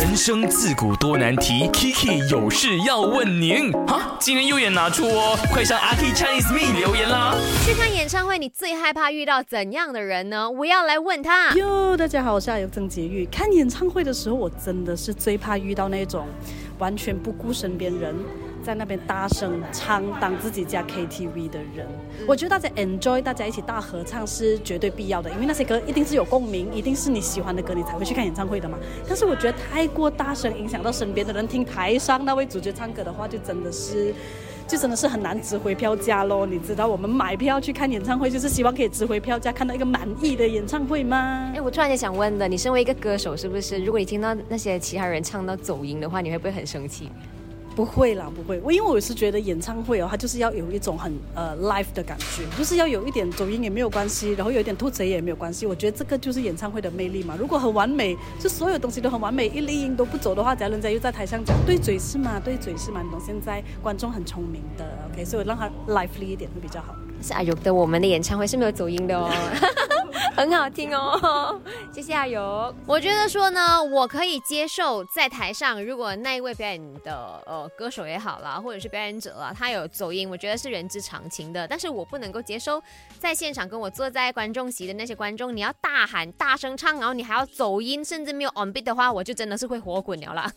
人生自古多难题，Kiki 有事要问您。哈，今天又也拿出哦，快上阿 K Chinese Me 留言啦。去看演唱会，你最害怕遇到怎样的人呢？我要来问他。哟，大家好，我是阿尤曾洁玉。看演唱会的时候，我真的是最怕遇到那种完全不顾身边人。在那边大声唱，当自己家 KTV 的人，我觉得大家 enjoy，大家一起大合唱是绝对必要的，因为那些歌一定是有共鸣，一定是你喜欢的歌，你才会去看演唱会的嘛。但是我觉得太过大声，影响到身边的人听台上那位主角唱歌的话，就真的是，就真的是很难值回票价喽。你知道我们买票去看演唱会，就是希望可以值回票价，看到一个满意的演唱会吗？哎，我突然间想问的，你身为一个歌手，是不是如果你听到那些其他人唱到走音的话，你会不会很生气？不会啦，不会。我因为我是觉得演唱会哦，它就是要有一种很呃 live 的感觉，就是要有一点走音也没有关系，然后有一点吐词也没有关系。我觉得这个就是演唱会的魅力嘛。如果很完美，就所有东西都很完美，一粒音都不走的话，假如人家又在台上讲对嘴是吗？对嘴是吗？你懂？现在观众很聪明的，OK，所以我让他 lively 一点会比较好。是阿勇的，我们的演唱会是没有走音的哦。很好听哦，谢谢阿勇。我觉得说呢，我可以接受在台上，如果那一位表演的呃歌手也好啦，或者是表演者啊，他有走音，我觉得是人之常情的。但是我不能够接受在现场跟我坐在观众席的那些观众，你要大喊大声唱，然后你还要走音，甚至没有 on beat 的话，我就真的是会火滚了啦。